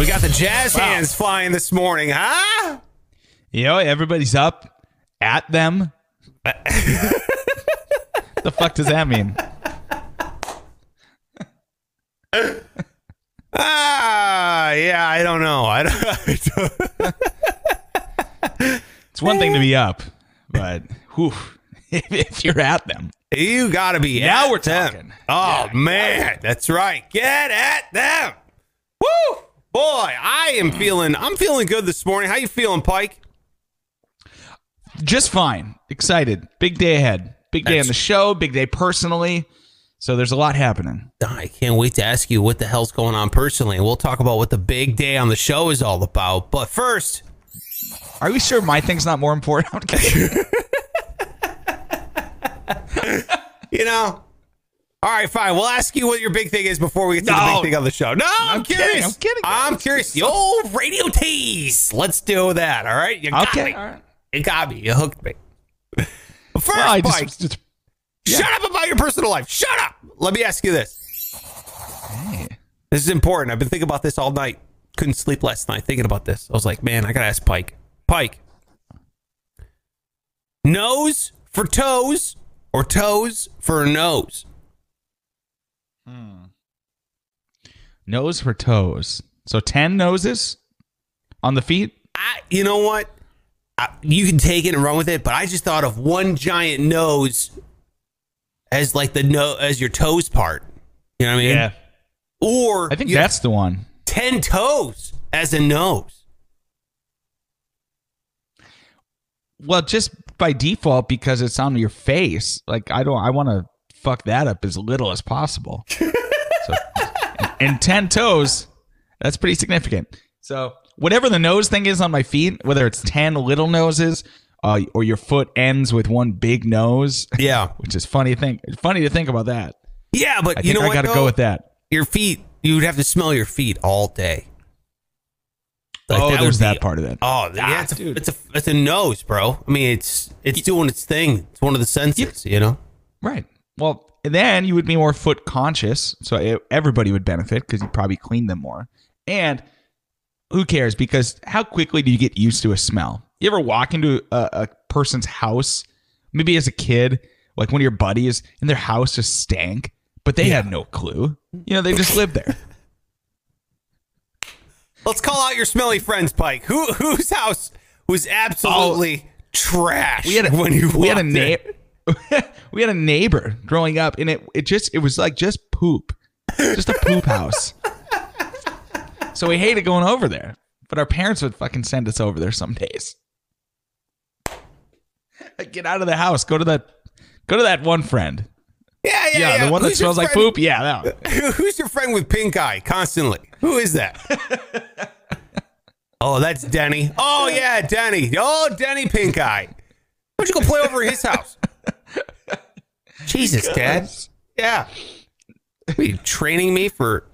We got the jazz hands flying this morning, huh? You know, everybody's up at them. the fuck does that mean? Ah, yeah, I don't know. I don't. It's one thing to be up, but whew, if, if you're at them, you got to be. Now at we're them. talking. Oh man, that's right. Get at them. Woo, boy, I am feeling. I'm feeling good this morning. How you feeling, Pike? just fine. Excited. Big day ahead. Big day on the show. Big day personally. So there's a lot happening. I can't wait to ask you what the hell's going on personally, and we'll talk about what the big day on the show is all about. But first, Are we sure my thing's not more important? You know. All right, fine. We'll ask you what your big thing is before we get to the big thing on the show. No, I'm, I'm kidding, curious. I'm kidding, I'm curious. The old radio tease. Let's do that. All right. You got okay. me. Right. You got me. You hooked me. First, Well, I Mike, just, just shut up about your personal life. Shut up. Let me ask you this. This is important. I've been thinking about this all night. Couldn't sleep last night thinking about this. I was like, man, I gotta ask Pike. Pike. Nose for toes or toes for nose? Nose for toes. So 10 noses on the feet? I, you know what? I, you can take it and run with it, but I just thought of one giant nose as like the no as your toes part. You know what I mean? Yeah. Or I think that's the one. ten toes as a nose. Well, just by default because it's on your face. Like I don't I want to fuck that up as little as possible. so, and 10 toes, that's pretty significant. So, whatever the nose thing is on my feet, whether it's 10 little noses uh, or your foot ends with one big nose, Yeah, which is funny think funny to think about that. yeah, but I you know I what? got to go with that. Your feet. You would have to smell your feet all day. Like, oh, that there's would that part of it. Oh, yeah, Ah, it's a, dude. it's a it's a nose, bro. I mean, it's it's doing its thing. It's one of the senses, you know. Right. Well, then you would be more foot conscious, so everybody would benefit because you probably clean them more. And who cares? Because how quickly do you get used to a smell? You ever walk into a, a person's house, maybe as a kid, like one of your buddies, and their house just stank, but they had no clue. You know, they just lived there. Let's call out your smelly friends, Pike. Who whose house was oh, absolutely trash Oh. We had a when you we had a neighbor. we had a neighbor growing up, and it it just it was like just poop, just a poop house. So we hated going over there, but our parents would fucking send us over there some days. Like, Get out of the house. Go to that. Go to that one friend. Yeah, yeah, Yeah, yeah. the one that Who's your smells like poop. Yeah, that one. Who's your friend with pink eye constantly? Who is that? oh, that's Denny. Oh yeah, Denny. Oh, Denny Pink Eye. Why don't you go play over at his house? Jesus, Dad. Yeah. Are you training me for?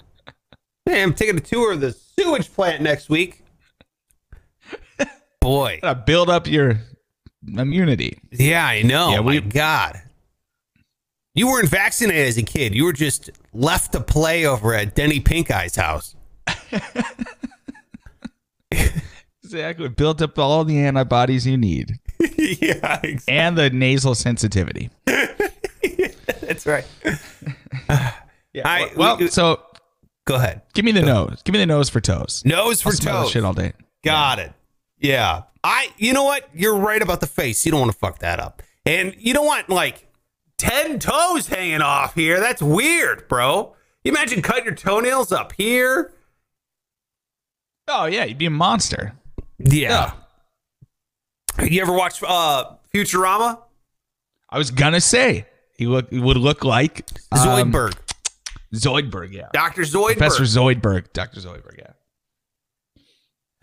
Hey, I'm taking a tour of the sewage plant next week. Boy. Gotta build up your immunity. Yeah, I know. Yeah, we- My God. You weren't vaccinated as a kid. You were just left to play over at Denny Pink Eye's house. Exactly. Built up all the antibodies you need yeah, exactly. and the nasal sensitivity. that's right. yeah. I, Well, we- so go ahead. give me the nose. Give me the nose for toes. Nose for I'll toes. shit all day. Got it. Yeah. I. You know what? You're right about the face. You don't want to fuck that up. And you don't want like ten toes hanging off here. That's weird, bro. You imagine cutting your toenails up here. Oh yeah, you'd be a monster. Yeah. You ever watch uh, Futurama? I was gonna say he look he would look like um, Zoidberg, Zoidberg, yeah. Doctor Zoidberg. Professor Zoidberg, Doctor Zoidberg,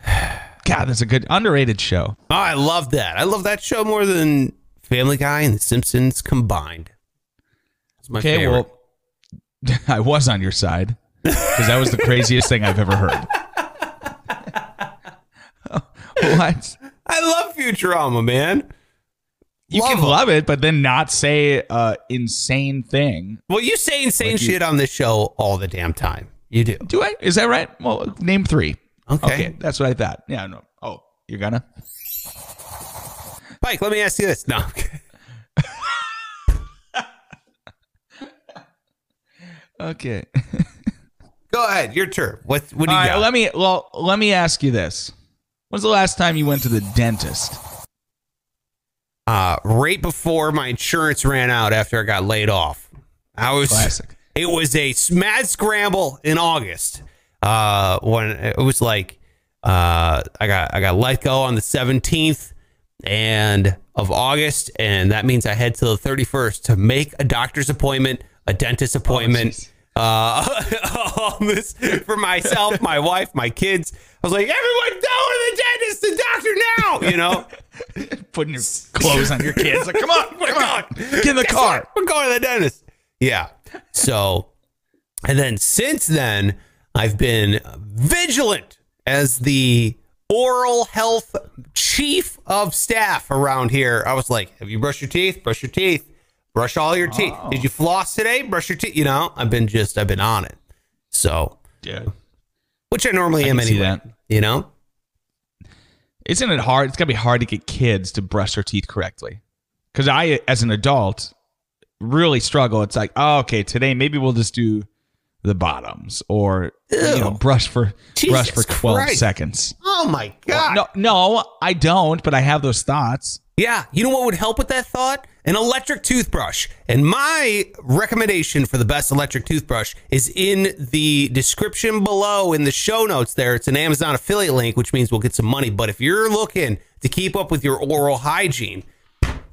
yeah. God, that's a good underrated show. Oh, I love that. I love that show more than Family Guy and The Simpsons combined. Okay, favorite. well, I was on your side because that was the craziest thing I've ever heard. what? I love Futurama, man. You Love can 'em. love it, but then not say uh insane thing. Well, you say insane Like you- shit on this show all the damn time. You do. Do I? Is that right? Well, name three. Okay. Okay, that's what I thought. Yeah, no. Oh, you're gonna? Pike, let me ask you this. No. Okay. Go ahead. Your turn. What, what do you All right, got? let me well, let me ask you this. When's the last time you went to the dentist? Uh, right before my insurance ran out after I got laid off. I was Classic. It was a mad scramble in August. Uh, when it was like uh, I got I got let go on the 17th and of August, and that means I had till the 31st to make a doctor's appointment, a dentist appointment. Uh, all this for myself, my wife, my kids. I was like, everyone, go to the dentist, the doctor now. You know, Putting your clothes on your kids. Like, come on, come on. Get in the Guess car. what? We're going to the dentist. Yeah. So, and then since then, I've been vigilant as the oral health chief of staff around here. I was like, have you brushed your teeth? Brush your teeth. Brush all your teeth. Oh. Did you oh. floss today? Brush your teeth. You know, I've been just, I've been on it. So, Yeah. which I normally I am anyway. that. You know? Isn't it hard? It's gotta be hard to get kids to brush their teeth correctly. Because I, as an adult, really struggle. It's like, oh, okay, today maybe we'll just do the bottoms or you know brush for brush for twelve Christ. seconds. Oh my God. No, no, I don't. But I have those thoughts. Yeah, you know what would help with that thought? An electric toothbrush. And my recommendation for the best electric toothbrush is in the description below in the show notes there. It's an Amazon affiliate link, which means we'll get some money. But if you're looking to keep up with your oral hygiene,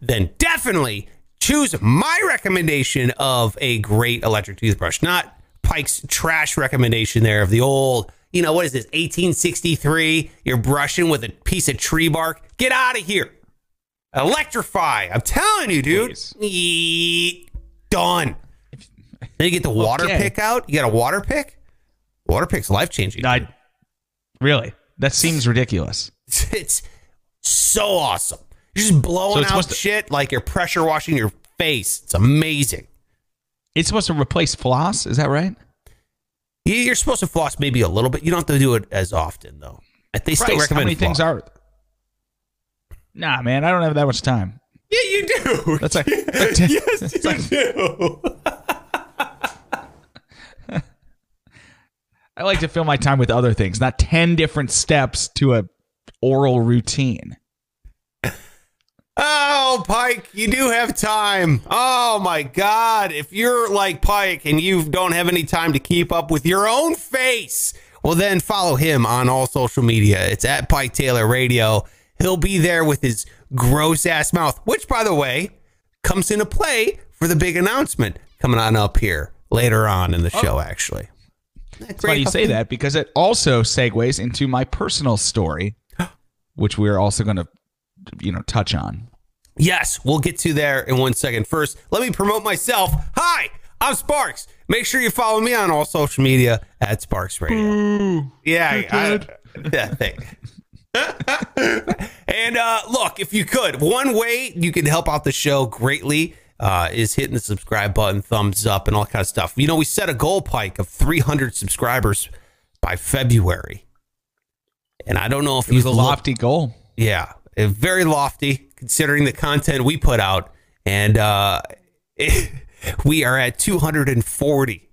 then definitely choose my recommendation of a great electric toothbrush, not Pike's trash recommendation there of the old, you know, what is this, 1863? You're brushing with a piece of tree bark. Get out of here. Electrify. I'm telling you, dude. Please. Done. Then you get the water Okay. pick out. You got a water pick? Water pick's life changing. I really that seems ridiculous. It's so awesome. You're just blowing So out to- shit like you're pressure washing your face. It's amazing. It's supposed to replace floss. Is that right? You- You're supposed to floss maybe a little bit. You don't have to do it as often though. They still Christ, recommend how many things floss. are? Nah, man, I don't have that much time. Yeah, you do. That's like, yes, you do. I like to fill my time with other things, not ten different steps to a oral routine. Oh, Pike, you do have time. Oh my God. If you're like Pike and you don't have any time to keep up with your own face, well, then follow him on all social media. It's at Pike Taylor Radio. He'll be there with his gross ass mouth, which, by the way, comes into play for the big announcement coming on up here later on in the oh. show, actually. It's funny you say that because it also segues into my personal story, which we're also going to, you know, touch on. Yes, we'll get to there in one second. First, let me promote myself. Hi, I'm Sparks. Make sure you follow me on all social media at Sparks Radio. yeah, I, yeah, thank. and uh, look, if you could, one way you could help out the show greatly uh, is hitting the subscribe button, thumbs up, and all kind of stuff. You know, we set a goal, Pike, of 300 subscribers by February, and I don't know if It was a looked- lofty goal. yeah, very lofty considering the content we put out, and uh, we are at 240.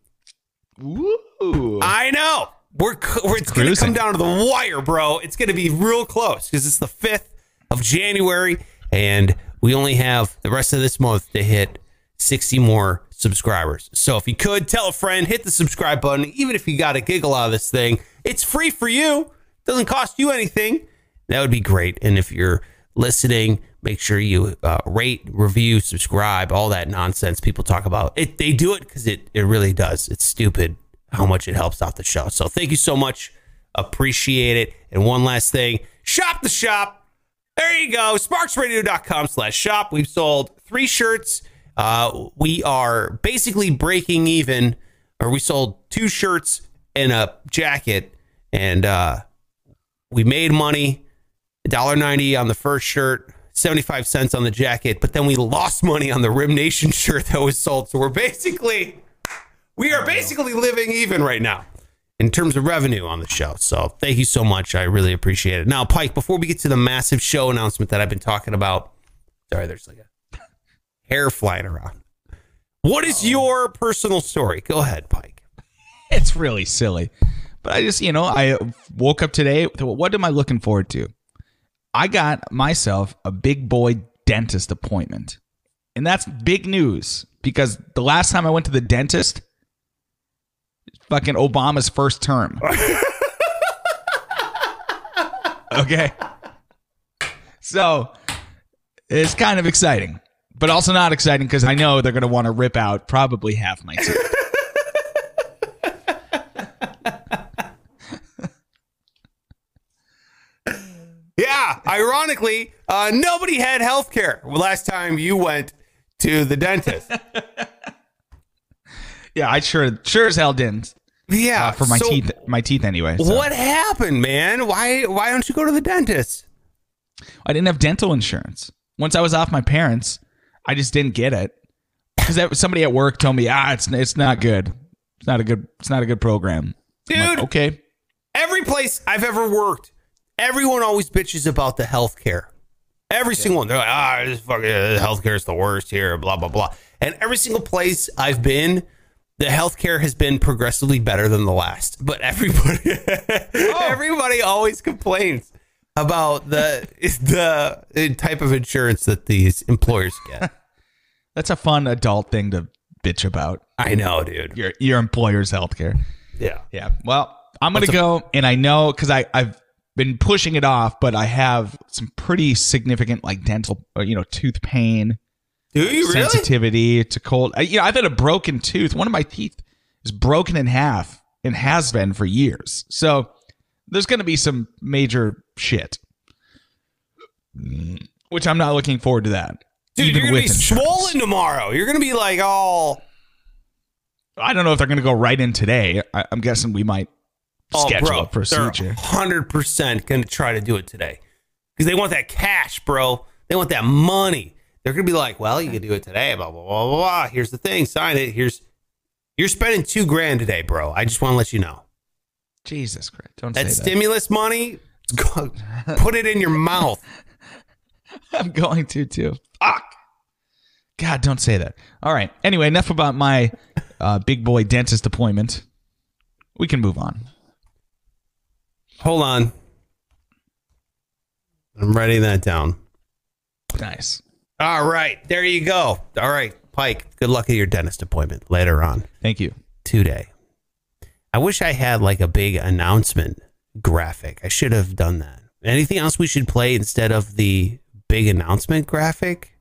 Ooh. I know we're, we're it's going to come down to the wire, bro. It's going to be real close because it's the fifth of January, and we only have the rest of this month to hit 60 more subscribers. So if you could tell a friend, hit the subscribe button, even if you got a giggle out of this thing, it's free for you. It Doesn't cost you anything. That would be great. And if you're listening. Make sure you uh, rate, review, subscribe, all that nonsense people talk about. It they do it because it it really does. It's stupid how much it helps out the show. So thank you so much. Appreciate it. And one last thing, shop the shop. There you go. Sparksradio.com slash shop. We've sold three shirts. Uh, we are basically breaking even, or we sold two shirts and a jacket, and uh, we made money. $1.90 on the first shirt, 75 cents on the jacket, but then we lost money on the Rim Nation shirt that was sold. So we're basically we are basically living even right now in terms of revenue on the show. So thank you so much. I really appreciate it. Now, Pike, before we get to the massive show announcement that I've been talking about, sorry, there's like a hair flying around. What is oh. your personal story? Go ahead, Pike. It's really silly. But I just, you know, I woke up today. What am I looking forward to? I got myself a big boy dentist appointment. And that's big news because the last time I went to the dentist, fucking Obama's first term. okay. So it's kind of exciting, but also not exciting because I know they're going to want to rip out probably half my teeth. Yeah, ironically, uh, nobody had health care last time you went to the dentist. Yeah, I sure sure as hell didn't. Yeah, Uh, for my so teeth, my teeth anyway. so. What happened, man? Why why don't you go to the dentist? I didn't have dental insurance. Once I was off my parents, I just didn't get it because somebody at work told me, ah, it's it's not good. It's not a good. It's not a good program. I'm like, Dude. okay. Every place I've ever worked, everyone always bitches about the health care. Every single one. They're like, ah, this fucking healthcare is the worst here, blah, blah, blah. And every single place I've been, the healthcare has been progressively better than the last. But everybody oh. everybody always complains about the the type of insurance that these employers get. That's a fun adult thing to bitch about. I know, dude. Your your employer's healthcare. Yeah. Yeah. Well, I'm gonna go, and I know because I I've been pushing it off, but I have some pretty significant like dental, or, you know, tooth pain, Do you really? sensitivity to cold. I, you know, I've had a broken tooth. One of my teeth is broken in half and has been for years. So there's going to be some major shit, which I'm not looking forward to that. Dude, you're gonna be insurance. swollen tomorrow. You're gonna be like all I don't know if they're going to go right in today. I, I'm guessing we might Oh, schedule bro, a procedure. Hundred percent going to try to do it today because they want that cash, bro. They want that money. They're going to be like, "Well, you can do it today." Blah blah blah blah. blah. Here's the thing. Sign it. Here's you're spending two grand today, bro. I just want to let you know Jesus Christ! Don't that say that. stimulus money. go- Put it in your mouth. I'm going to too. Fuck. God, don't say that. All right. Anyway, enough about my uh, big boy dentist appointment. We can move on. Hold on. I'm writing that down. Nice. All right, there you go. All right, Pike. Good luck at your dentist appointment later on. Thank you. today. I wish I had like a big announcement graphic. I should have done that. Anything else we should play instead of the big announcement graphic?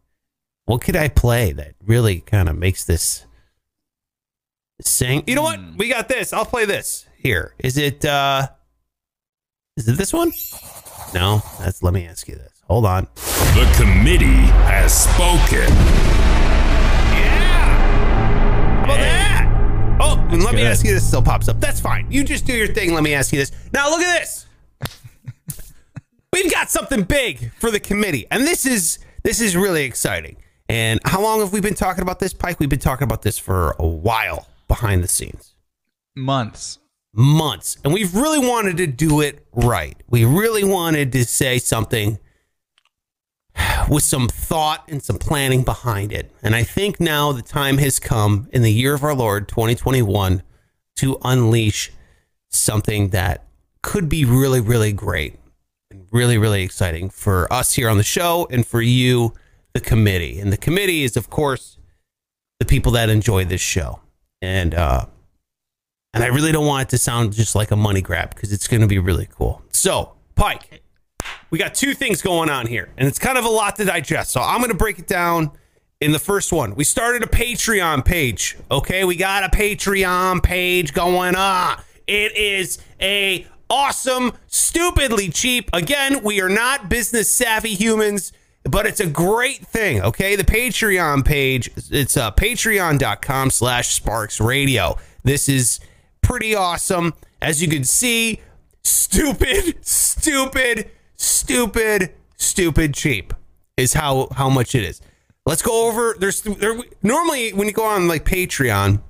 What could I play that really kind of makes this sing? You know what? We got this. I'll play this. Here. Is it uh Is it this one? No, that's let me ask you this. Hold on. The committee has spoken. Yeah. How about that? Oh, and let me ask you this still pops up. That's fine. You just do your thing. Let me ask you this. Now look at this. We've got something big for the committee. And this is this is really exciting. And how long have we been talking about this, Pike? We've been talking about this for a while behind the scenes. Months. Months. And we've really wanted to do it right. We really wanted to say something with some thought and some planning behind it. And I think now the time has come in the year of our Lord 2021 to unleash something that could be really, really great and really, really exciting for us here on the show and for you, the committee. And the committee is, of course, the people that enjoy this show. And, uh, and I really don't want it to sound just like a money grab because it's going to be really cool. So, Pike, we got two things going on here, and it's kind of a lot to digest. So I'm going to break it down in the first one. We started a Patreon page. Okay, we got a Patreon page going on. It is a awesome, stupidly cheap. Again, we are not business savvy humans, but it's a great thing. Okay, the Patreon page. It's uh, patreon.com slash sparks radio. This is pretty awesome. As you can see, stupid, stupid, stupid, stupid cheap is how how much it is. Let's go over. There's there, normally when you go on like Patreon,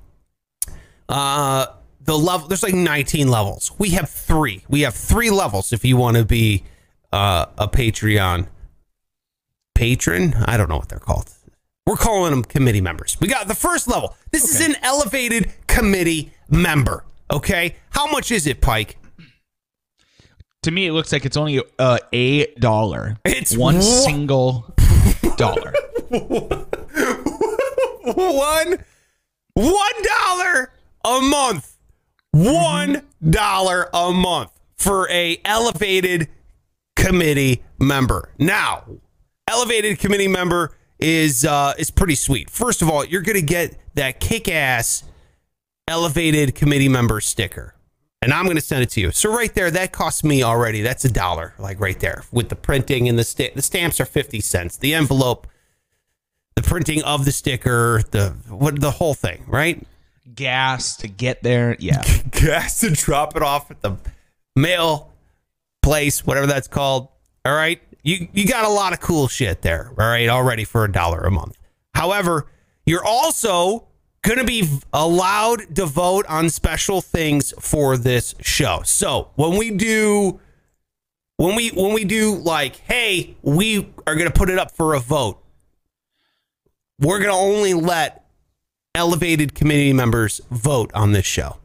uh, the level there's like 19 levels. We have three. We have three levels if you want to be uh, a Patreon patron. I don't know what they're called. We're calling them committee members. We got the first level. This is an elevated committee member. Okay, how much is it, Pike? To me, it looks like it's only uh, a dollar. It's one wha- single dollar. one one dollar a month one dollar a month for a elevated committee member now elevated committee member is uh is pretty sweet first of all you're gonna get that kick-ass elevated committee member sticker and i'm gonna send it to you so right there that costs me already that's a dollar like right there with the printing and the sta- the stamps are 50 cents the envelope the printing of the sticker, the what the whole thing, right? Gas to get there. Yeah. Gas to drop it off at the mail place, whatever that's called. All right. You you got a lot of cool shit there, all right, already for a dollar a month. However, you're also going to be allowed to vote on special things for this show. So, when we do when we when we do like, hey, we are going to put it up for a vote. We're going to only let elevated committee members vote on this show.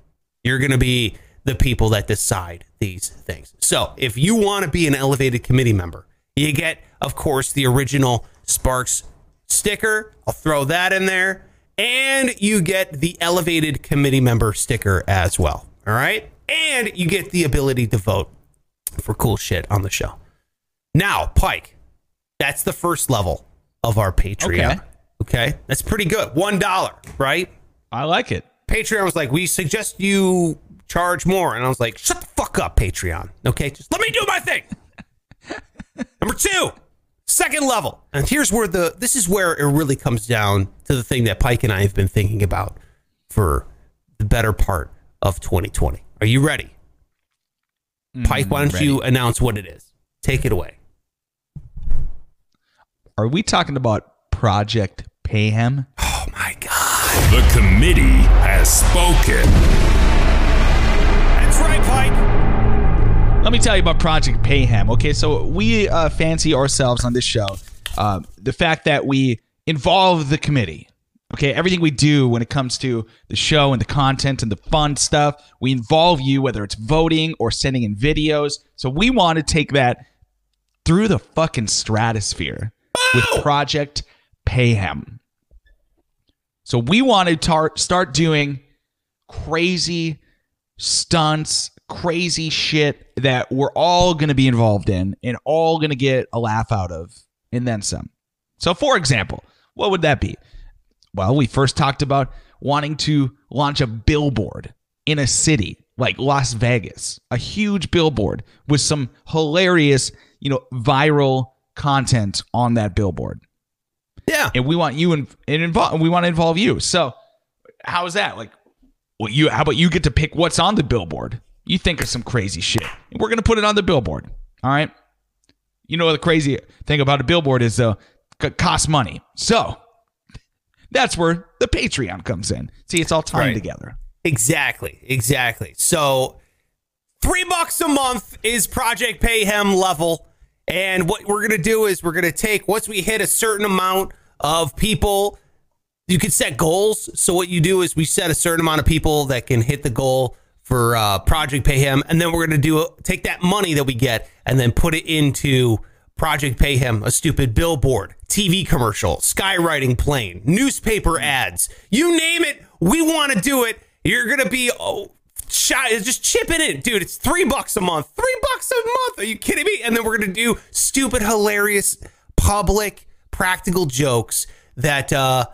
You're going to be the people that decide these things. So, if you want to be an elevated committee member, you get, of course, the original Sparks sticker. I'll throw that in there. And you get the elevated committee member sticker as well. All right. And you get the ability to vote for cool shit on the show. Now, Pike, that's the first level of our Patreon. Okay. Okay. That's pretty good. $1, right? I like it. Patreon was like, we suggest you charge more. And I was like, shut the fuck up, Patreon. Okay, just let me do my thing. Number two, second level. And here's where the this is where it really comes down to the thing that Pike and I have been thinking about for the better part of 2020. Are you ready? Mm, Pike, why don't you announce what it is? Take it away. Are we talking about Project Payhem? Oh my god. The committee has spoken. Me tell you about Project Payhem. Okay, so we uh, fancy ourselves on this show uh, the fact that we involve the committee. Okay, everything we do when it comes to the show and the content and the fun stuff, we involve you, whether it's voting or sending in videos. So we want to take that through the fucking stratosphere with Project Payhem. So we want to tar- start doing crazy stunts, crazy shit that we're all going to be involved in and all going to get a laugh out of, and then some. So, for example, what would that be? Well, we first talked about wanting to launch a billboard in a city like Las Vegas, a huge billboard with some hilarious, you know, viral content on that billboard Yeah. and we want you in, and involve we want to involve you. So how is that? Like well you how about you get to pick what's on the billboard? You think of some crazy shit. And we're gonna put it on the billboard. All right. You know the crazy thing about a billboard is uh c- costs money. So that's where the Patreon comes in. See, it's all tied Right. together. Exactly, exactly. So three bucks a month is Project Payhem level. And what we're gonna do is we're gonna take once we hit a certain amount of people, you can set goals. So what you do is we set a certain amount of people that can hit the goal for uh, Project Payhem, and then we're gonna do take that money that we get and then put it into Project Payhem, a stupid billboard, TV commercial, skywriting plane, newspaper ads, you name it. We want to do it. You're gonna be oh, shot just chipping it in, dude. It's three bucks a month. Three bucks a month. Are you kidding me? And then we're gonna do stupid, hilarious, public, practical jokes that uh,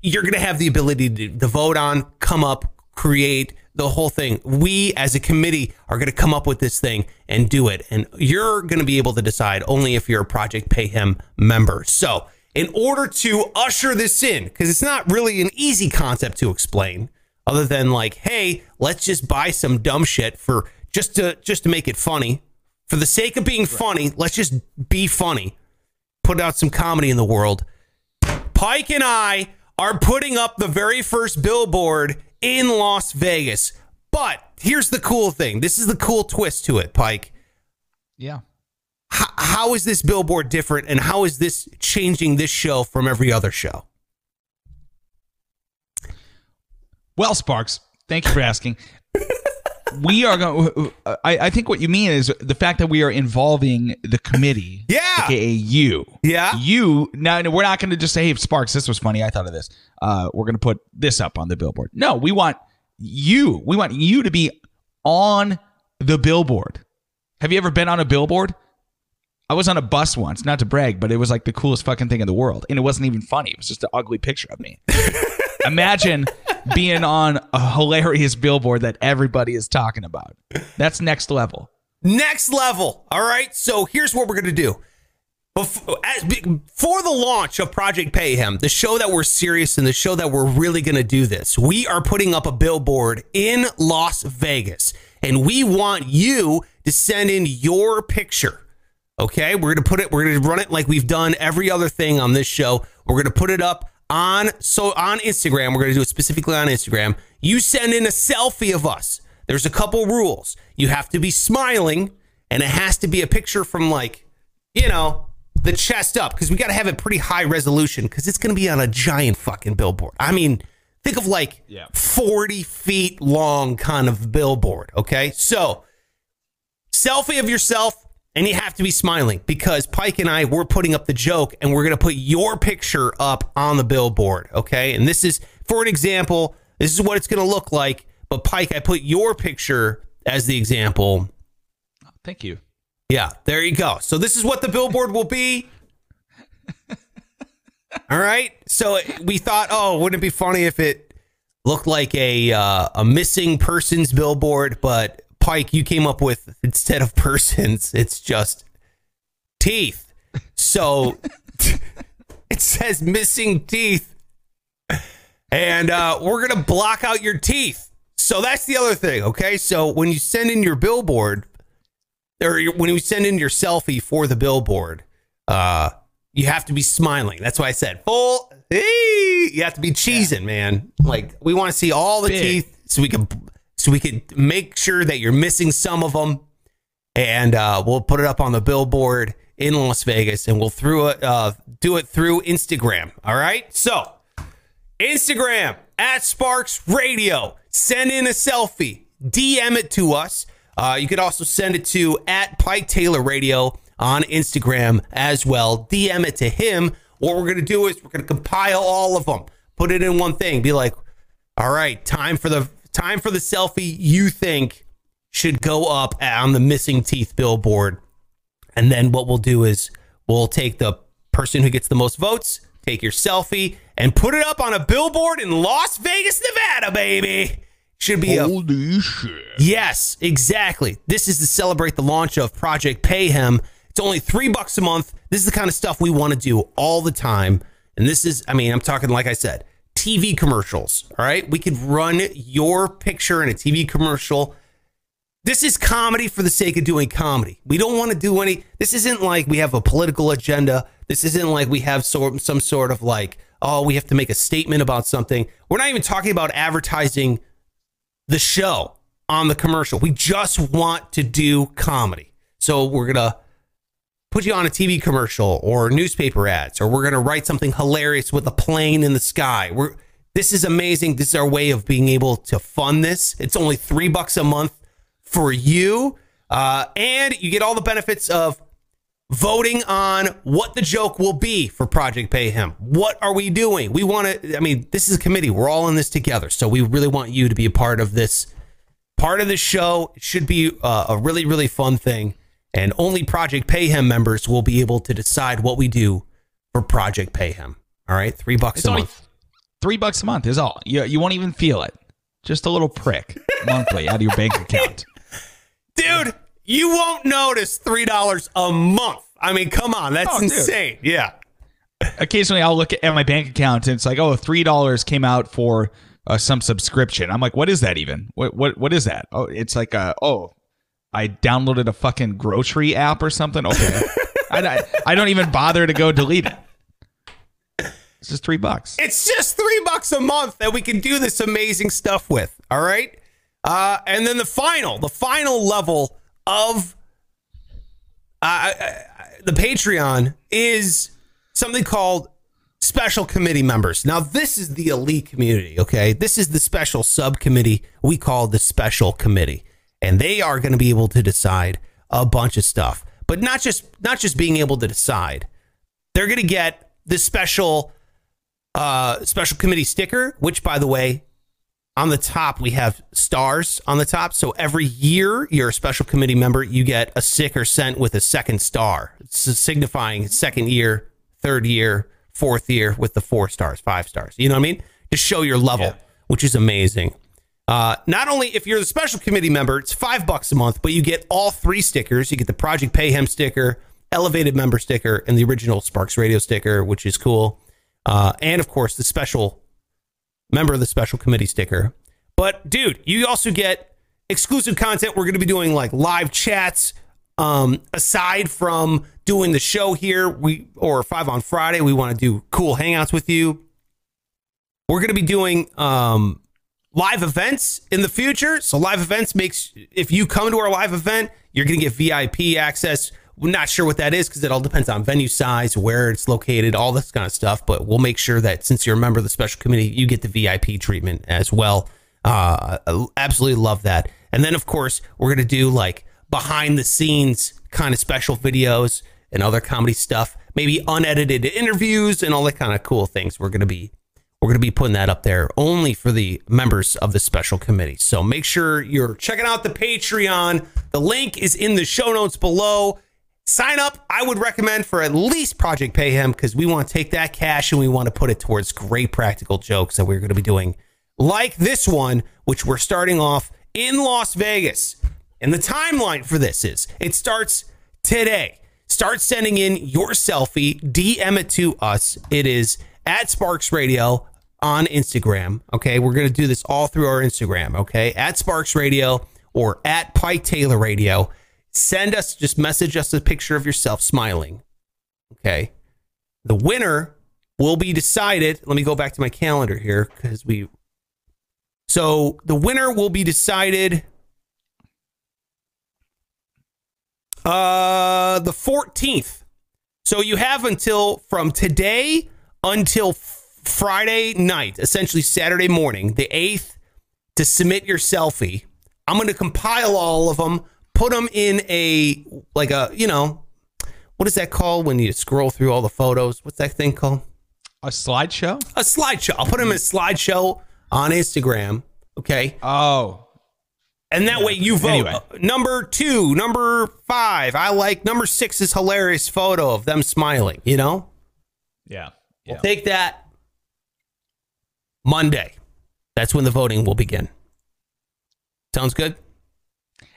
you're gonna have the ability to, to vote on, come up, create the whole thing. We as a committee are gonna come up with this thing and do it, and you're gonna be able to decide only if you're a Project Payhem member. So. In order to usher this in, because it's not really an easy concept to explain, other than like, hey, let's just buy some dumb shit for just to just to make it funny. For the sake of being funny, let's just be funny. Put out some comedy in the world. Pike and I are putting up the very first billboard in Las Vegas. But here's the cool thing. This is the cool twist to it, Pike. Yeah. H- how is this billboard different and how is this changing this show from every other show? Well, Sparks, thank you for asking. we are going. I, I think what you mean is the fact that we are involving the committee. Yeah. AKA you. Yeah. You. Now we're not going to just say, "Hey, Sparks, this was funny. I thought of this." Uh, we're going to put this up on the billboard. No, we want you. We want you to be on the billboard. Have you ever been on a billboard? I was on a bus once, not to brag, but it was like the coolest fucking thing in the world. And it wasn't even funny. It was just an ugly picture of me. Imagine being on a hilarious billboard that everybody is talking about. That's next level. Next level. All right. So here's what we're going to do. Before, as, before the launch of Project Payhem, the show that we're serious and the show that we're really going to do this, we are putting up a billboard in Las Vegas. And we want you to send in your picture. Okay. We're going to put it, we're going to run it like we've done every other thing on this show. We're going to put it up on so on Instagram. We're going to do it specifically on Instagram. You send in a selfie of us. There's a couple rules. You have to be smiling, and it has to be a picture from like, you know, the chest up because we got to have it pretty high resolution because it's going to be on a giant fucking billboard. I mean, think of like Yeah. 40 feet long kind of billboard. Okay, so selfie of yourself and you have to be smiling because Pike and I we're putting up the joke and we're going to put your picture up on the billboard, okay? And this is for an example, this is what it's going to look like, but Pike I put your picture as the example. Thank you. Yeah, there you go. So this is what the billboard will be. All right. So we thought, oh, wouldn't it be funny if it looked like a uh, a missing persons billboard? But Pike, you came up with instead of persons, it's just teeth. So it says missing teeth, and uh, we're gonna block out your teeth. So that's the other thing. Okay. So when you send in your billboard, or when you send in your selfie for the billboard, uh, you have to be smiling. That's why I said full. Hey, you have to be cheesing, man. Like we want to see all the Big. teeth, so we can so we can make sure that you're missing some of them, and uh, we'll put it up on the billboard in Las Vegas, and we'll through it uh, do it through Instagram. All right, so Instagram at Sparks Radio. Send in a selfie. DM it to us. Uh, you could also send it to at Pike Taylor Radio on Instagram as well. DM it to him. What we're gonna do is we're gonna compile all of them, put it in one thing. Be like, all right, time for the time for the selfie you think should go up on the missing teeth billboard. And then what we'll do is we'll take the person who gets the most votes, take your selfie, and put it up on a billboard in Las Vegas, Nevada, baby. Should be a Holy shit. Yes, exactly. This is to celebrate the launch of Project Payhem. It's only three bucks a month. This is the kind of stuff we want to do all the time. And this is, I mean, I'm talking, like I said, TV commercials. All right. We could run your picture in a TV commercial. This is comedy for the sake of doing comedy. We don't want to do any, this isn't like we have a political agenda. This isn't like we have sort, some sort of like, oh, we have to make a statement about something. We're not even talking about advertising the show on the commercial. We just want to do comedy. So we're going to put you on a TV commercial or newspaper ads, or we're going to write something hilarious with a plane in the sky. We're, this is amazing. This is our way of being able to fund this. It's only three bucks a month for you. Uh, and you get all the benefits of voting on what the joke will be for Project Payhem. What are we doing? We want to, I mean, this is a committee. We're all in this together. So we really want you to be a part of this part of the show. It should be uh, a really, really fun thing. And only Project Payhem members will be able to decide what we do for Project Payhem. All right, three bucks It's a month. three bucks a month is all. You you won't even feel it. Just a little prick monthly out of your bank account. Dude, you won't notice three dollars a month. I mean, come on, that's Oh, dude. insane. Yeah. Occasionally, I'll look at my bank account and it's like, oh, three dollars came out for uh, some subscription. I'm like, what is that even? What what what is that? Oh, it's like a oh, I downloaded a fucking grocery app or something. Okay, I, I I don't even bother to go delete it. It's just three bucks. It's just three bucks a month that we can do this amazing stuff with. All right. Uh, and then the final, the final level of uh, the Patreon is something called special committee members. Now, this is the elite community. Okay. This is the special subcommittee we call the special committee. And they are going to be able to decide a bunch of stuff, but not just not just being able to decide. They're going to get this special uh, special committee sticker, which, by the way, on the top we have stars on the top. So every year you're a special committee member, you get a sticker sent with a second star, it's signifying second year, third year, fourth year with the four stars, five stars. You know what I mean? To show your level, which is amazing. Uh, not only if you're the special committee member, it's five bucks a month, but you get all three stickers. You get the Project Payhem sticker, Elevated member sticker, and the original Sparks Radio sticker, which is cool. Uh, and of course, the special member of the special committee sticker. But dude, you also get exclusive content. We're going to be doing like live chats. Um, aside from doing the show here, we or five on Friday, we want to do cool hangouts with you. We're going to be doing um, live events in the future. So live events makes if you come to our live event, you're going to get VIP access. We're not sure what that is because it all depends on venue size, where it's located, all this kind of stuff. But we'll make sure that since you're a member of the special committee, you get the VIP treatment as well. Uh, absolutely love that. And then of course we're going to do like behind the scenes kind of special videos and other comedy stuff, maybe unedited interviews and all that kind of cool things. We're going to be we're going to be putting that up there only for the members of the special committee. So make sure you're checking out the Patreon. The link is in the show notes below. Sign up, I would recommend for at least Project Payhem because we want to take that cash and we want to put it towards great practical jokes that we're going to be doing, like this one, which we're starting off in Las Vegas. And the timeline for this is it starts today. Start sending in your selfie, DM it to us. It is at Sparks Radio on Instagram. Okay. We're going to do this all through our Instagram. Okay. At Sparks Radio or at Pike Taylor Radio. Send us, just message us a picture of yourself smiling. Okay. The winner will be decided. Let me go back to my calendar here because we. So the winner will be decided uh the 14th. So you have until from today until Friday night, essentially Saturday morning, the 8th, to submit your selfie. I'm going to compile all of them, put them in a, like a, you know, what is that called when you scroll through all the photos? What's that thing called? A slideshow? A slideshow. I'll put them in a slideshow on Instagram. Okay. Oh, And that way you vote. Anyway. Number two, number five. I like number six is hilarious photo of them smiling, you know? yeah. We'll take that Monday. That's when the voting will begin. Sounds good?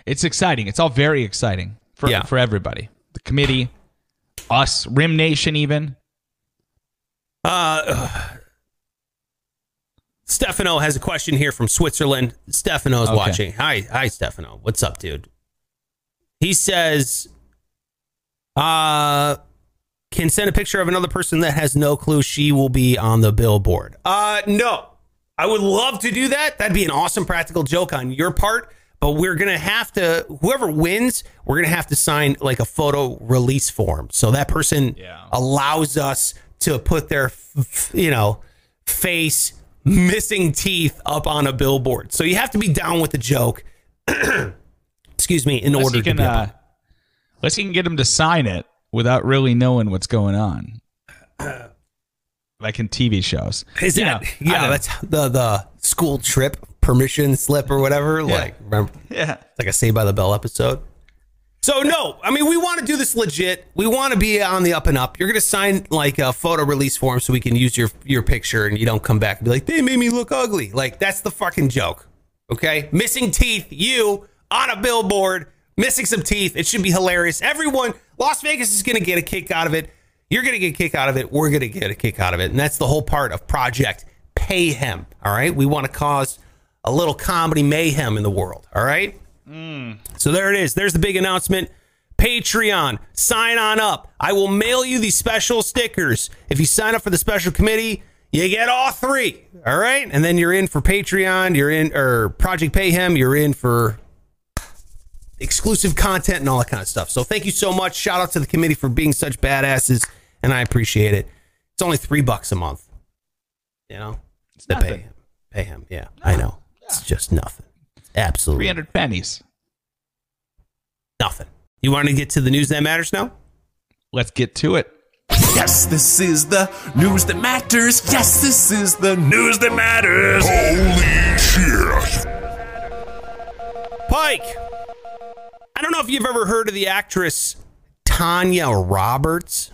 It's exciting. It's all very exciting for Yeah. for everybody. The committee, us, Rim Nation, even. Uh, Stefano has a question here from Switzerland. Stefano's Okay. watching. Hi, hi, Stefano. What's up, dude? He says, uh, can send a picture of another person that has no clue she will be on the billboard. Uh, no. I would love to do that. That'd be an awesome practical joke on your part. But we're gonna have to. Whoever wins, we're gonna have to sign like a photo release form. So that person Yeah. allows us to put their, you know, face, missing teeth up on a billboard. So you have to be down with the joke. Excuse me. In Unless order can, to be uh, unless you can get them to sign it without really knowing what's going on, like in TV shows. Is You that know, yeah? That's the the school trip permission slip or whatever. Like, remember, Yeah. like a Saved by the Bell episode. So no, I mean we want to do this legit. We want to be on the up and up. You're gonna sign like a photo release form so we can use your your picture and you don't come back and be like they made me look ugly. Like that's the fucking joke. Okay, missing teeth, you on a billboard, missing some teeth. It should be hilarious. Everyone, Las Vegas is gonna get a kick out of it. You're gonna get a kick out of it. We're gonna get a kick out of it, and that's the whole part of Project Payhem. All right, we want to cause a little comedy mayhem in the world. All right. Mm. So there it is. There's the big announcement. Patreon, sign on up. I will mail you these special stickers. If you sign up for the special committee, you get all three. All right? And then you're in for Patreon, you're in or Project Payhem, you're in for exclusive content and all that kind of stuff. So thank you so much. Shout out to the committee for being such badasses, and I appreciate it. It's only three bucks a month. You know? It's to pay him. Pay him. Yeah, I know. It's just nothing. Absolutely 300 pennies. nothing. You want to get to the news that matters now? Let's get to it. Yes, this is the news that matters. Yes, this is the news that matters. Holy shit. Pike. I don't know if you've ever heard of the actress Tanya Roberts.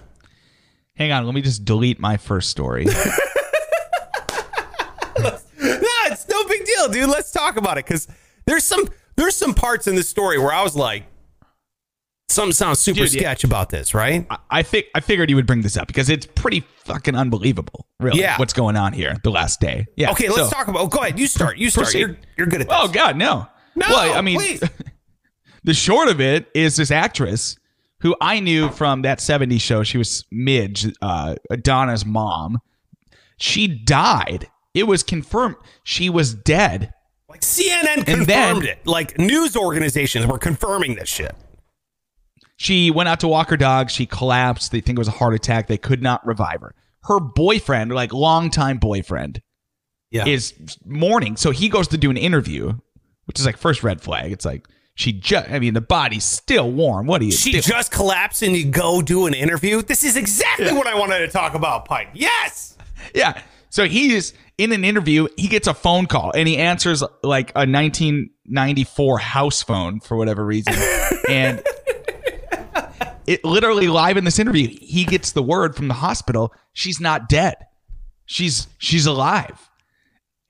Hang on, let me just delete my first story. no, it's deal, dude. Let's talk about it because there's some there's some parts in this story where I was like, something sounds super Dude, yeah. sketch about this, right? I- I think I figured you would bring this up because it's pretty fucking unbelievable, really. Yeah. What's going on here the last day? Yeah. Okay, let's so- talk about. Oh, go ahead. You start. You start. You're, you're good at this. Oh God, no. No, Well, I mean, the short of it is this actress who I knew from that 70s show. She was Midge, uh, Donna's mom. She died. It was confirmed she was dead. Like CNN confirmed then- it. Like news organizations were confirming this shit. She went out to walk her dog. She collapsed. They think it was a heart attack. They could not revive her. Her boyfriend, like longtime boyfriend, Yeah. is mourning. So he goes to do an interview, which is like first red flag. It's like she just, I mean, the body's still warm. What do you she do? just collapsed and you go do an interview. This is exactly what I wanted to talk about, Pike. Yes. Yeah. So he's in an interview. He gets a phone call and he answers like a 1994 house phone for whatever reason. and it literally live in this interview, he gets the word from the hospital she's not dead. She's she's alive.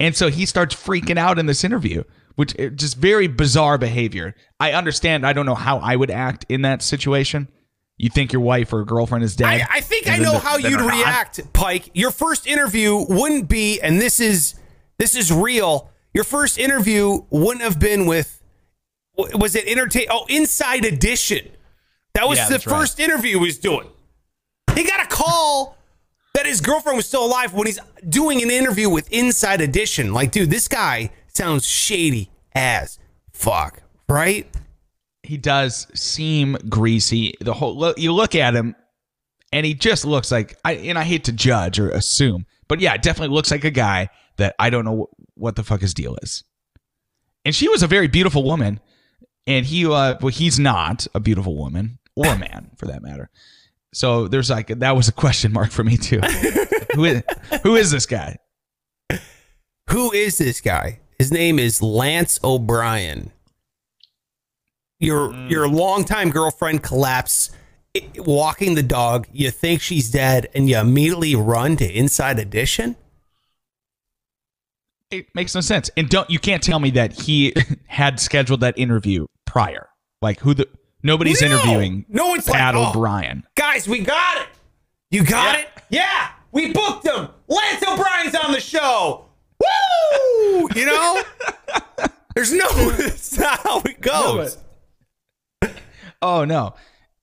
And so he starts freaking out in this interview, which eh, just very bizarre behavior. I understand. I don't know how I would act in that situation. You think your wife or girlfriend is dead? I, I think I know the- how you'd they're not. react, Pike. Your first interview wouldn't be, and this is this is real. Your first interview wouldn't have been with was it entertain? Oh, Inside Edition. That was Yeah, the that's right. first interview he was doing. He got a call that his girlfriend was still alive when he's doing an interview with Inside Edition. Like, dude, this guy sounds shady as fuck, right? He does seem greasy. The whole you look at him, and he just looks like I. And I hate to judge or assume, but yeah, definitely looks like a guy that I don't know what the fuck his deal is. And she was a very beautiful woman, and he, uh, well, he's not a beautiful woman or a man for that matter. So there's like that was a question mark for me too. who is who is this guy? Who is this guy? His name is Lance O'Brien. Your mm. your longtime girlfriend collapse walking the dog. You think she's dead, and you immediately run to Inside Edition. It makes no sense. And don't you can't tell me that he had scheduled that interview prior. Like who the nobody's No! interviewing No one's like, Pat "Oh, O'Brien. Guys, we got it. You got Yeah. it. Yeah, we booked him. Lance O'Brien's on the show. Woo! You know, there's no. That's not how it goes. Oh no.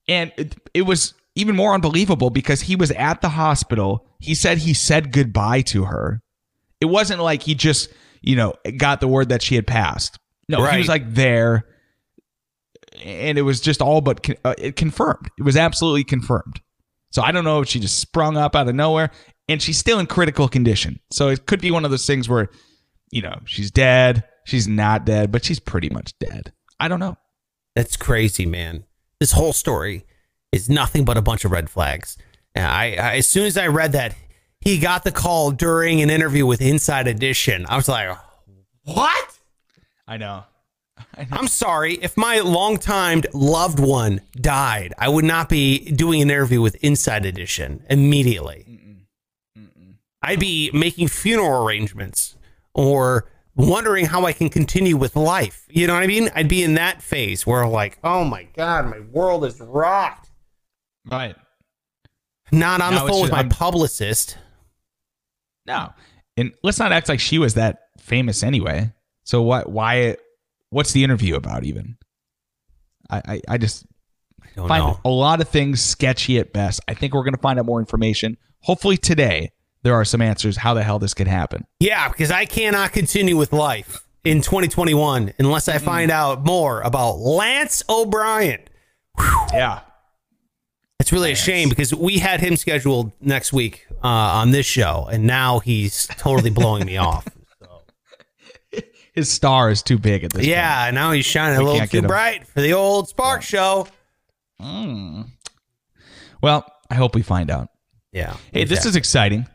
And it, it was even more unbelievable because he was at the hospital. He said he said goodbye to her. It wasn't like he just, you know, got the word that she had passed. No, he was like there and it was just all but con- uh, it confirmed. It was absolutely confirmed. So I don't know if she just sprung up out of nowhere and she's still in critical condition. So it could be one of those things where, you know, she's dead, she's not dead, but she's pretty much dead. I don't know. That's crazy, man. This whole story is nothing but a bunch of red flags. And I, I as soon as I read that he got the call during an interview with Inside Edition, I was like, What? I know. I'm sorry. If my long-timed loved one died, I would not be doing an interview with Inside Edition immediately. I'd be making funeral arrangements or wondering how I can continue with life. You know what I mean? I'd be in that phase where, like, oh my God, my world is rocked. Right. Not on Now the phone with my I'm- publicist. No. And let's not act like she was that famous anyway. So what why what's the interview about even? I I, I just I don't find know. a lot of things sketchy at best. I think we're gonna find out more information. Hopefully today there are some answers how the hell this could happen. Yeah, because I cannot continue with life in 2021 unless I find out more about Lance O'Brien. Yeah. It's really a shame because we had him scheduled next week uh, on this show, and now he's totally blowing me off. His star is too big at this point. Yeah, now he's shining a little too bright for the old Spark show. Well, I hope we find out. Yeah. Hey, this is exciting.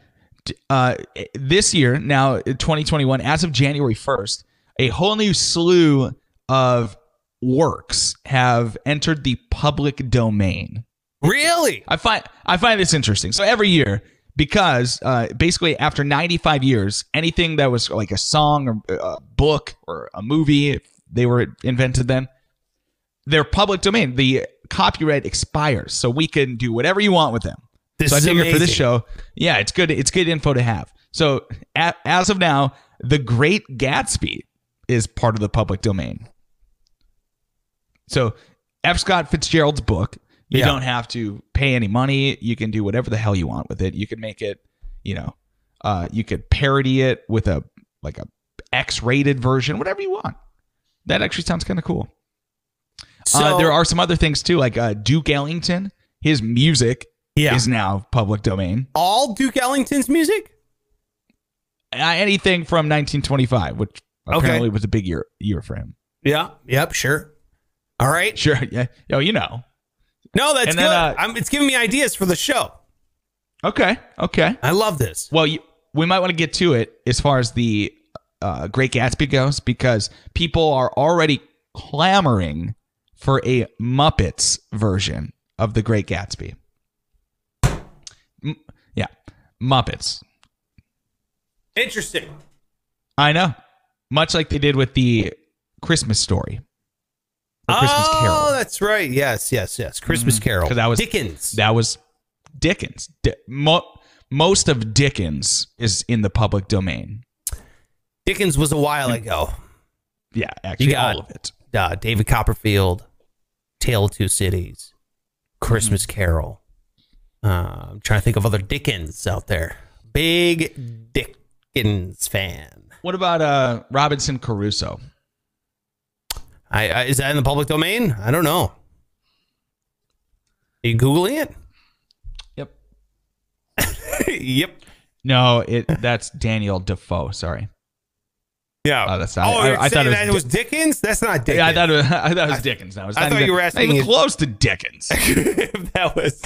Uh, this year, now 2021, as of January 1st, a whole new slew of works have entered the public domain. really I find I find this interesting. So every year, because uh, basically after 95 years, anything that was like a song or a book or a movie, if they were invented then, they're public domain. The copyright expires, so we can do whatever you want with them. This so I is figure for this show, yeah, it's good. It's good info to have. So a, as of now, The Great Gatsby is part of the public domain. So F. Scott Fitzgerald's book, you Yeah. don't have to pay any money. You can do whatever the hell you want with it. You can make it, you know, uh, you could parody it with a like a X-rated version, whatever you want. That actually sounds kind of cool. So uh, there are some other things too, like uh, Duke Ellington. His music yeah. is now public domain. all Duke Ellington's music. Uh, anything from 1925, which Okay. apparently was a big year year for him. Yeah. Yep. Sure. All right. Sure, yeah, Oh, you know. No, that's And good. then, uh, I'm, it's giving me ideas for the show. Okay, okay. I love this. Well, you, we might want to get to it as far as the uh, Great Gatsby goes because people are already clamoring for a Muppets version of the Great Gatsby. Muppets. Interesting. I know. Much like they did with the Christmas story. The Christmas oh, Carol. that's right. Yes, yes, yes. Christmas Carol. 'Cause that was- Dickens. That was Dickens. Di- mo- most of Dickens is in the public domain. Dickens was a while ago. Yeah, actually, You got- all of it. Uh, David Copperfield, Tale of Two Cities, Christmas Mm-hmm. Carol. Uh, I'm trying to think of other Dickens out there. Big Dickens fan. What about uh, Robinson Crusoe? I, I is that in the public domain? I don't know. Are you googling it? Yep. yep. No, it that's Daniel Defoe. Sorry. Yeah. Oh, that's not- Oh, I- you're I thought it was it was Dickens. That's not Dickens. Yeah, I thought it was, I thought it was Dickens. It's I thought even, you were not asking even if- close to Dickens. if that was.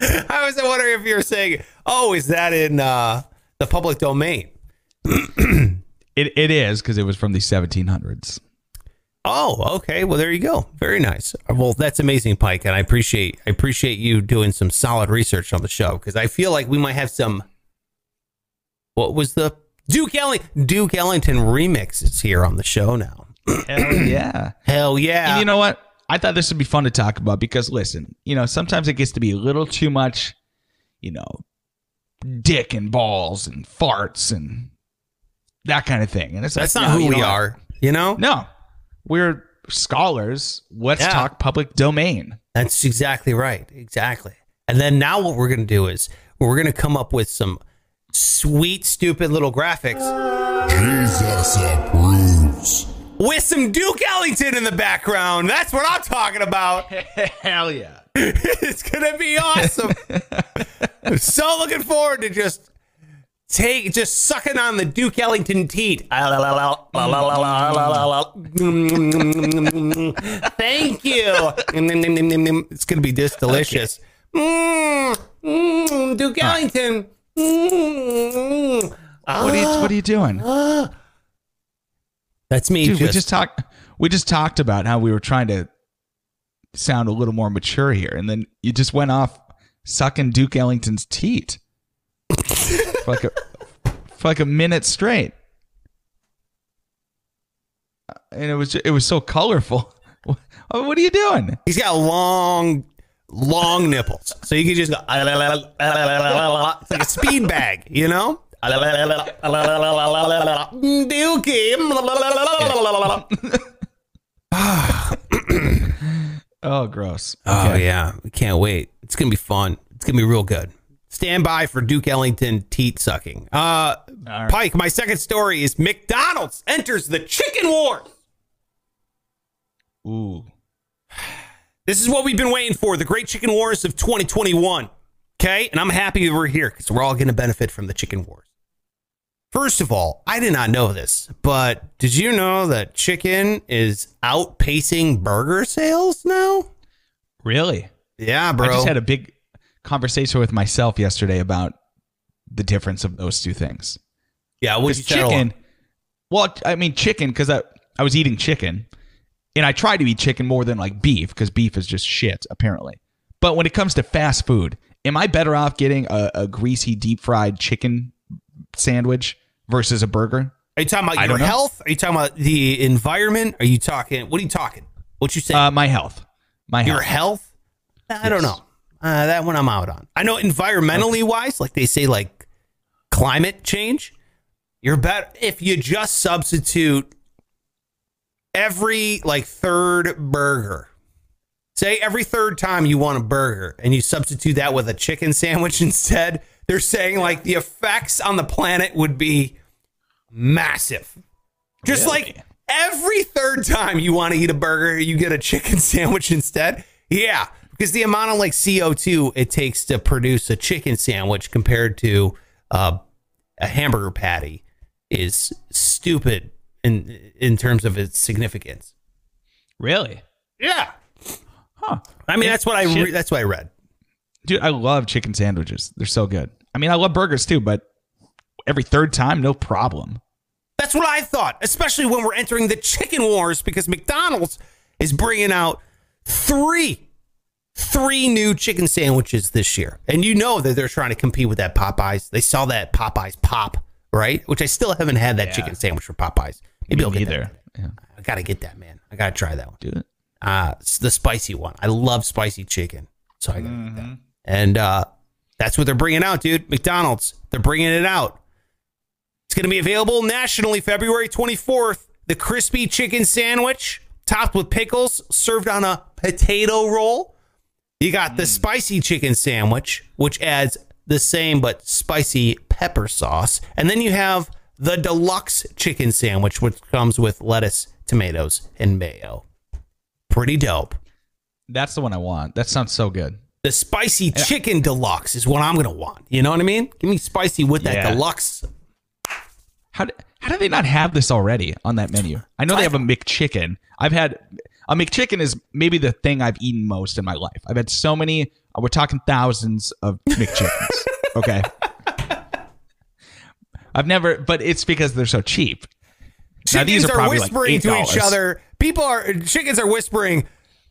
I was wondering if you were saying, "Oh, is that in uh, the public domain?" it it is because it was from the 1700s. Oh, okay. Well, there you go. Very nice. Well, that's amazing, Pike, and I appreciate I appreciate you doing some solid research on the show because I feel like we might have some. What was the Duke Elling Duke Ellington remixes here on the show now? Hell yeah. Hell yeah! And you know what? I thought this would be fun to talk about because listen, you know, sometimes it gets to be a little too much, you know, dick and balls and farts and that kind of thing. And it's that's like, not no, who we know are. You know, No. We're scholars. Let's Yeah. talk public domain. That's exactly right. Exactly. And then now what we're going to do is we're going to come up with some sweet, stupid little graphics Jesus approves. With some Duke Ellington in the background. That's what I'm talking about. Hell yeah. it's going to be awesome. I'm so looking forward to just take just sucking on the Duke Ellington teat. Thank you. It's going to be just delicious. Mm, mm, Duke Ellington. Mm, What are you what are you doing? That's me. Dude, we just, just talked. We just talked about how we were trying to sound a little more mature here, and then you just went off sucking Duke Ellington's teat for like a for like a minute straight, and it was ju- it was so colorful. What what are you doing? he's got long, long nipples, so you can just go. It's like a speed bag, you know. Dookie. Oh, gross. Oh yeah, we can't wait. It's gonna be fun. It's gonna be real good. Stand by for Duke Ellington teat sucking. Uh, right. Pike. My second story is McDonald's enters the chicken wars. Ooh. This is what we've been waiting for the Great Chicken Wars of 2021. Okay. And I'm happy we're here because we're all going to benefit from the chicken wars. First of all, I did not know this, but did you know that chicken is outpacing burger sales now? Really? Yeah, bro. I just had a big conversation with myself yesterday about the difference of those two things. yeah, what Because chicken, well, I mean chicken because I I was eating chicken, and I try to eat chicken more than like beef because beef is just shit apparently. But when it comes to fast food, am I better off getting a, a greasy deep fried chicken sandwich versus a burger? Are you talking about I your health? Are you talking about the environment? Are you talking? What are you talking? What you saying? Uh, my health, my your health. health? I don't know. Uh, that one I'm out on. I know environmentally wise, like they say, like climate change. You're better if you just substitute every like third burger. Say every third time you want a burger and you substitute that with a chicken sandwich instead. They're saying like the effects on the planet would be massive. Just like every third time you want to eat a burger, you get a chicken sandwich instead. Yeah, because the amount of like CO2 it takes to produce a chicken sandwich compared to uh, a hamburger patty is stupid in in terms of its significance. Really, Yeah, huh? I mean that's what I re- that's what I read. Dude, I love chicken sandwiches. They're so good. I mean, I love burgers too, but every third time, no problem. That's what I thought, especially when we're entering the chicken wars because McDonald's is bringing out three three new chicken sandwiches this year. And you know that they're trying to compete with that Popeyes. They saw that Popeyes pop, right? Which I still haven't had that chicken sandwich from Popeyes. Maybe I'll get Neither. that. Yeah, I got to get that, man. I got to try that one. do it. Uh, it's the spicy one. I love spicy chicken. So I got Mm-hmm. that. And uh, that's what they're bringing out, dude. McDonald's. They're bringing it out. It's going to be available nationally February 24th. The crispy chicken sandwich, topped with pickles, served on a potato roll. You got the mm. spicy chicken sandwich, which adds the same but spicy pepper sauce. And then you have the deluxe chicken sandwich, which comes with lettuce, tomatoes, and mayo. Pretty dope. That's the one I want. That sounds so good. The spicy chicken deluxe is what I'm going to want. You know what I mean? Give me spicy with that Yeah. deluxe. How do, how do they not have this already on that menu? I know they have a McChicken. I've had a McChicken is maybe the thing I've eaten most in my life. I've had so many. We're talking thousands of McChickens. okay. I've never, but it's because they're so cheap. Now, Chickens these are are, probably like whispering to each $8. other. People are chickens are whispering,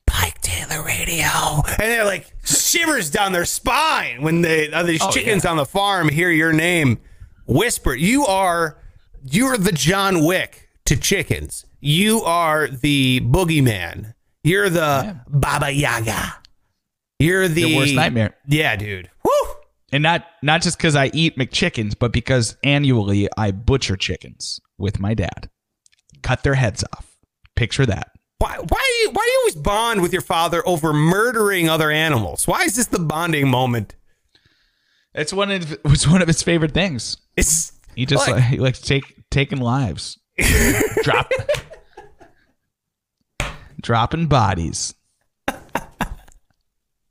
Pike Taylor Radio, and they're like shivers down their spine when they uh, these Oh, chickens on the farm hear your name whisper. You are you are the John Wick to chickens. You are the boogeyman. You're the Baba Yaga. You're the, The worst nightmare. Yeah, dude. Woo! And not not just because I eat McChickens, but because annually I butcher chickens with my dad. Cut their heads off. Picture that. Why, why, do you, why do you always bond with your father over murdering other animals? Why is this the bonding moment? It's one of it's one of his favorite things. It's He just Look. like, he likes take taking lives, drop, dropping bodies.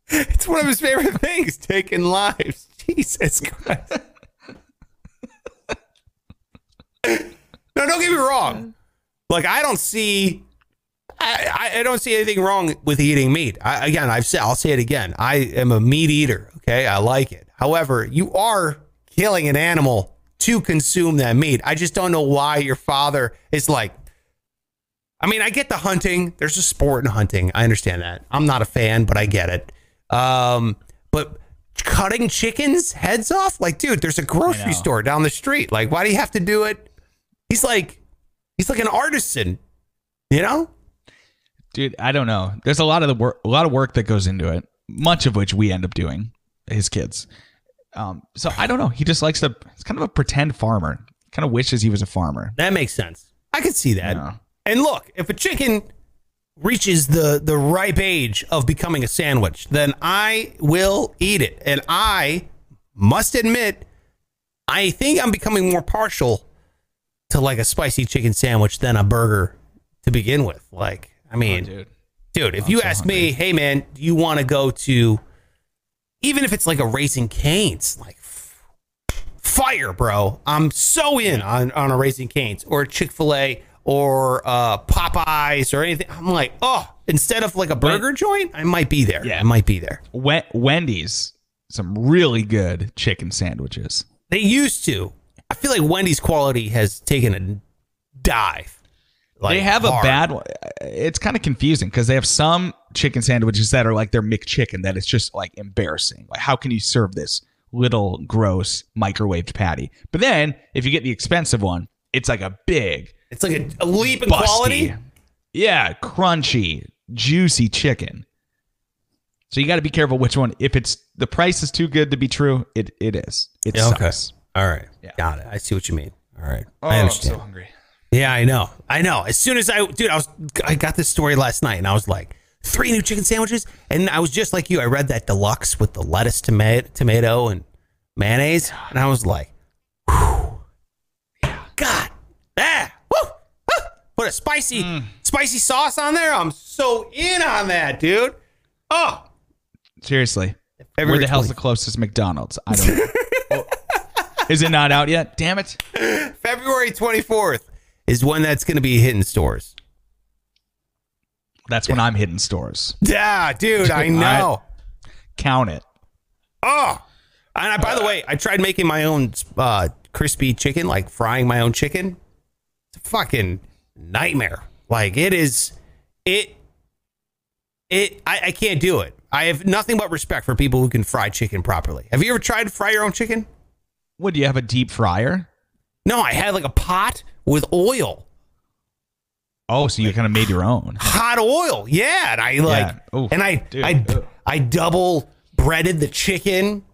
it's one of his favorite things, taking lives. Jesus Christ. no, don't get me wrong. Like I don't see I, I- I don't see anything wrong with eating meat. I, again, I've said I'll say it again. I am a meat eater. Okay, I like it. However, you are killing an animal to consume that meat. I just don't know why your father is like, I mean, I get the hunting. There's a sport in hunting. I understand that. I'm not a fan, but I get it. Um, but cutting chickens heads off, like, dude, there's a grocery store down the street. Like, why do you have to do it? He's like, he's like an artisan, you know? dude i don't know there's a lot of the work a lot of work that goes into it much of which we end up doing his kids um, so i don't know he just likes to it's kind of a pretend farmer kind of wishes he was a farmer That makes sense. I could see that. Yeah. And look, if a chicken reaches the the ripe age of becoming a sandwich, then I will eat it. And I must admit, I think I'm becoming more partial to like a spicy chicken sandwich than a burger to begin with. Like, I mean, dude dude, if you so ask me, hey man, do you want to go to, even if it's like a Raising Canes, like fire, bro. I'm so in on, on a Raising Canes or Chick Fil A or uh, Popeyes or anything. I'm like, oh, instead of like a burger joint, I might be there. Yeah. I might be there. Wen- wendy's some really good chicken sandwiches They used to. I feel like Wendy's quality has taken a dive. Like, they have a bad one it's kind of confusing because they have some chicken sandwiches that are like their McChicken that it's just like embarrassing like how can you serve this little gross microwaved patty but then if you get the expensive one it's like a big It's like a, a leap in busty, quality. yeah crunchy juicy chicken so you got to be careful which one if it's the price is too good to be true it it is it Yeah, okay. sucks All right. Yeah. Got it. I see what you mean. All right. Oh, I understand. I'm so hungry Yeah, I know. I know. As soon as I, dude, I was, I got this story last night, and I was like, three new chicken sandwiches, and I was just like you. I read that deluxe with the lettuce, tomato, tomato, and mayonnaise, and I was like, whew, God, ah, woo, ah, put a spicy, Mm. spicy sauce on there. I'm so in on that, dude. Oh, seriously where February the hell's 20 the closest McDonald's I don't know. Is it not out yet? Damn it. February 24th is when that's going to be hitting stores. That's when I'm hitting stores. Yeah, dude, I know. Count it. Oh, and I, by the way, I tried making my own uh, crispy chicken, like frying my own chicken. It's a fucking nightmare. Like it is, it, it. I, I can't do it. I have nothing but respect for people who can fry chicken properly. Have you ever tried to fry your own chicken? What do you have a deep fryer? No, I had like a pot with oil, Oh, so you kind of made your own. hot oil. Yeah, and I like, Oof, and I, dude. I, I double breaded the chicken.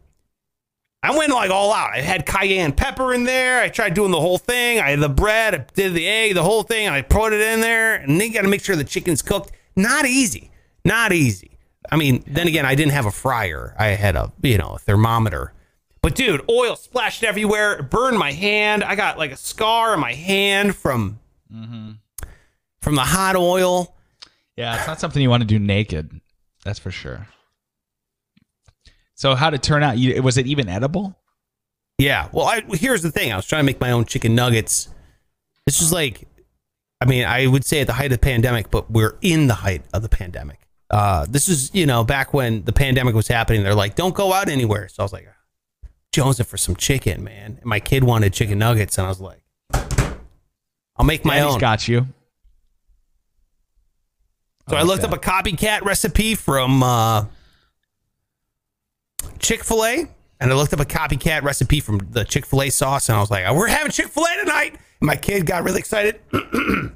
I went like all out. I had cayenne pepper in there. I tried doing the whole thing. I had the bread, I did the egg, the whole thing, I put it in there. And then you got to make sure the chicken's cooked. Not easy. Not easy. I mean, then again, I didn't have a fryer. I had a, you know, a thermometer. But dude, oil splashed everywhere. It burned my hand. I got like a scar on my hand from from the hot oil. Yeah, it's not something you want to do naked. That's for sure. So how'd it turn out? You, was it even edible? Yeah. Well, I, here's the thing. I was trying to make my own chicken nuggets. This was like, I mean, I would say at the height of the pandemic, but we're in the height of the pandemic. Uh, this is, you know, back when the pandemic was happening. They're like, don't go out anywhere. So I was like, Jonesing for some chicken, man. And my kid wanted chicken nuggets, and I was like, I'll make my Daddy's own. got you. So I, like looked that. up a copycat recipe from uh, Chick Fil A, and I looked up a copycat recipe from the Chick Fil A sauce, and I was like, "We're having Chick Fil A tonight." And my kid got really excited, and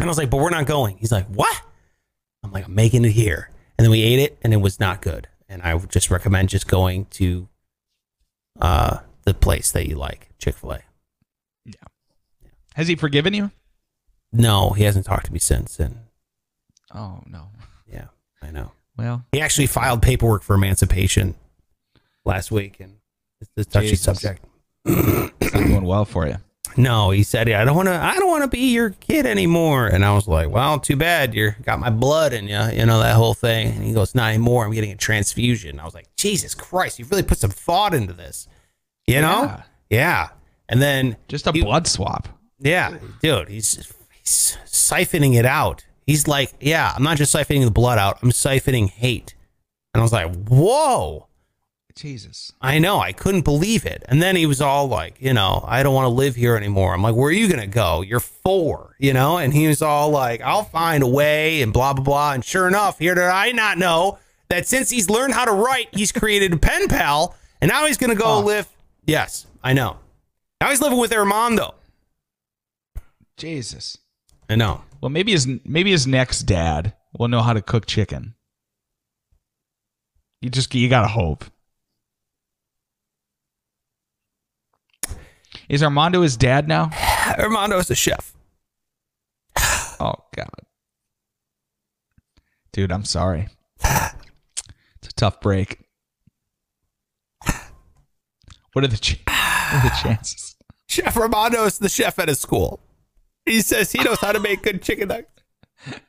I was like, "But we're not going." He's like, "What?" I'm like, "I'm making it here," and then we ate it, and it was not good. And I would just recommend just going to uh, the place that you like, Chick Fil A. Yeah. Has he forgiven you? No, he hasn't talked to me since, and Oh no. yeah, I know. Well, He actually filed paperwork for emancipation last week, and it's a touchy Jesus. subject. it's not going well for you. No, he said, "I don't want to. I don't want to be your kid anymore." And I was like, "Well, too bad. You got my blood in you. You know that whole thing." And he goes, "Not anymore. I'm getting a transfusion." I was like, "Jesus Christ! You've really put some thought into this." You know? Yeah. Yeah. And then Just a He- blood swap. yeah, dude, he's he's siphoning it out. He's like, yeah, I'm not just siphoning the blood out. I'm siphoning hate. And I was like, whoa. Jesus. I know. I couldn't believe it. And then he was all like, you know, I don't want to live here anymore. I'm like, where are you going to go? You're four, you know? And he was all like, I'll find a way and blah, blah, blah. And sure enough, here did I not know that since he's learned how to write, he's created a pen pal. And now he's going to go Oh. live. Yes, I know. Now he's living with Armando. Jesus. I know. Well, maybe his maybe his next dad will know how to cook chicken. You just you gotta hope. Is Armando his dad now? Armando is a chef. Oh God, dude, I'm sorry. It's a tough break. What are the ch- what are the chances? Chef Armando is the chef at his school. He says he knows how to make good chicken nuggets.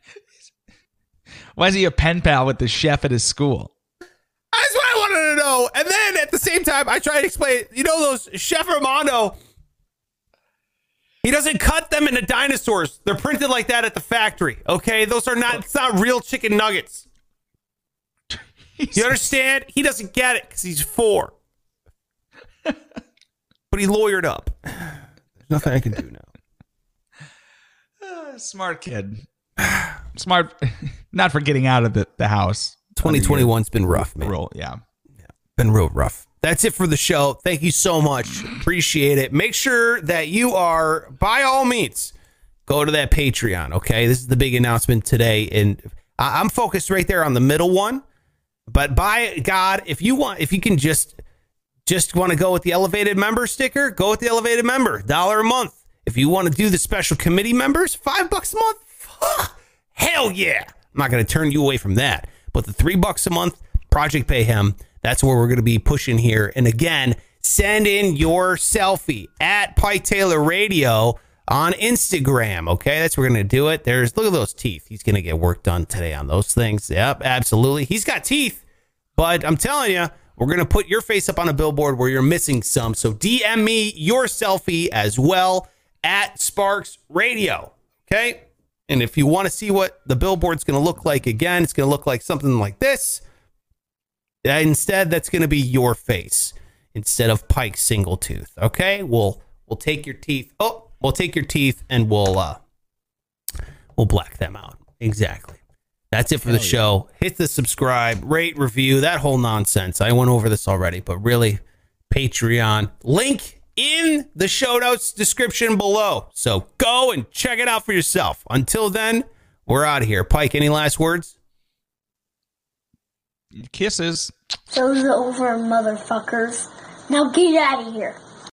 Why is he a pen pal with the chef at his school? That's what I wanted to know. And then at the same time, I try to explain, you know, those Chef Armando, he doesn't cut them into dinosaurs. They're printed like that at the factory. Okay. Those are not, it's not real chicken nuggets. You understand? He doesn't get it because he's four. but he lawyered up. There's nothing I can do now. Smart kid. Smart, not for getting out of the, the house. 2021's been rough, man. Roll, yeah. been real rough. That's it for the show. Thank you so much. Appreciate it. Make sure that you are, by all means, go to that Patreon. Okay, this is the big announcement today, and I'm focused right there on the middle one. But by God, if you want, if you can just just want to go with the elevated member sticker, go with the elevated member, dollar a month. If you want to do the special committee members, five bucks a month. Hell yeah. I'm not going to turn you away from that. But the three bucks a month, Project Payhem, that's where we're going to be pushing here. And again, send in your selfie at Pike Taylor Radio on Instagram. Okay, that's where we're going to do it. There's look at those teeth. He's going to get work done today on those things. Yep, absolutely. He's got teeth, but I'm telling you, we're going to put your face up on a billboard where you're missing some. So DM me your selfie as well at Sparks Radio. Okay. And if you want to see what the billboard's going to look like again, it's going to look like something like this. Uh, Instead, that's going to be your face instead of Pike's single tooth. Okay, we'll we'll take your teeth. Oh, we'll take your teeth and we'll uh we'll black them out. Exactly. That's it for the show. Hit the subscribe, rate, review, that whole nonsense. I went over this already, but really, Patreon link in the show notes description below. So go and check it out for yourself. Until then, we're out of here. Pike, any last words? Kisses. Show's over, motherfuckers. Now get out of here.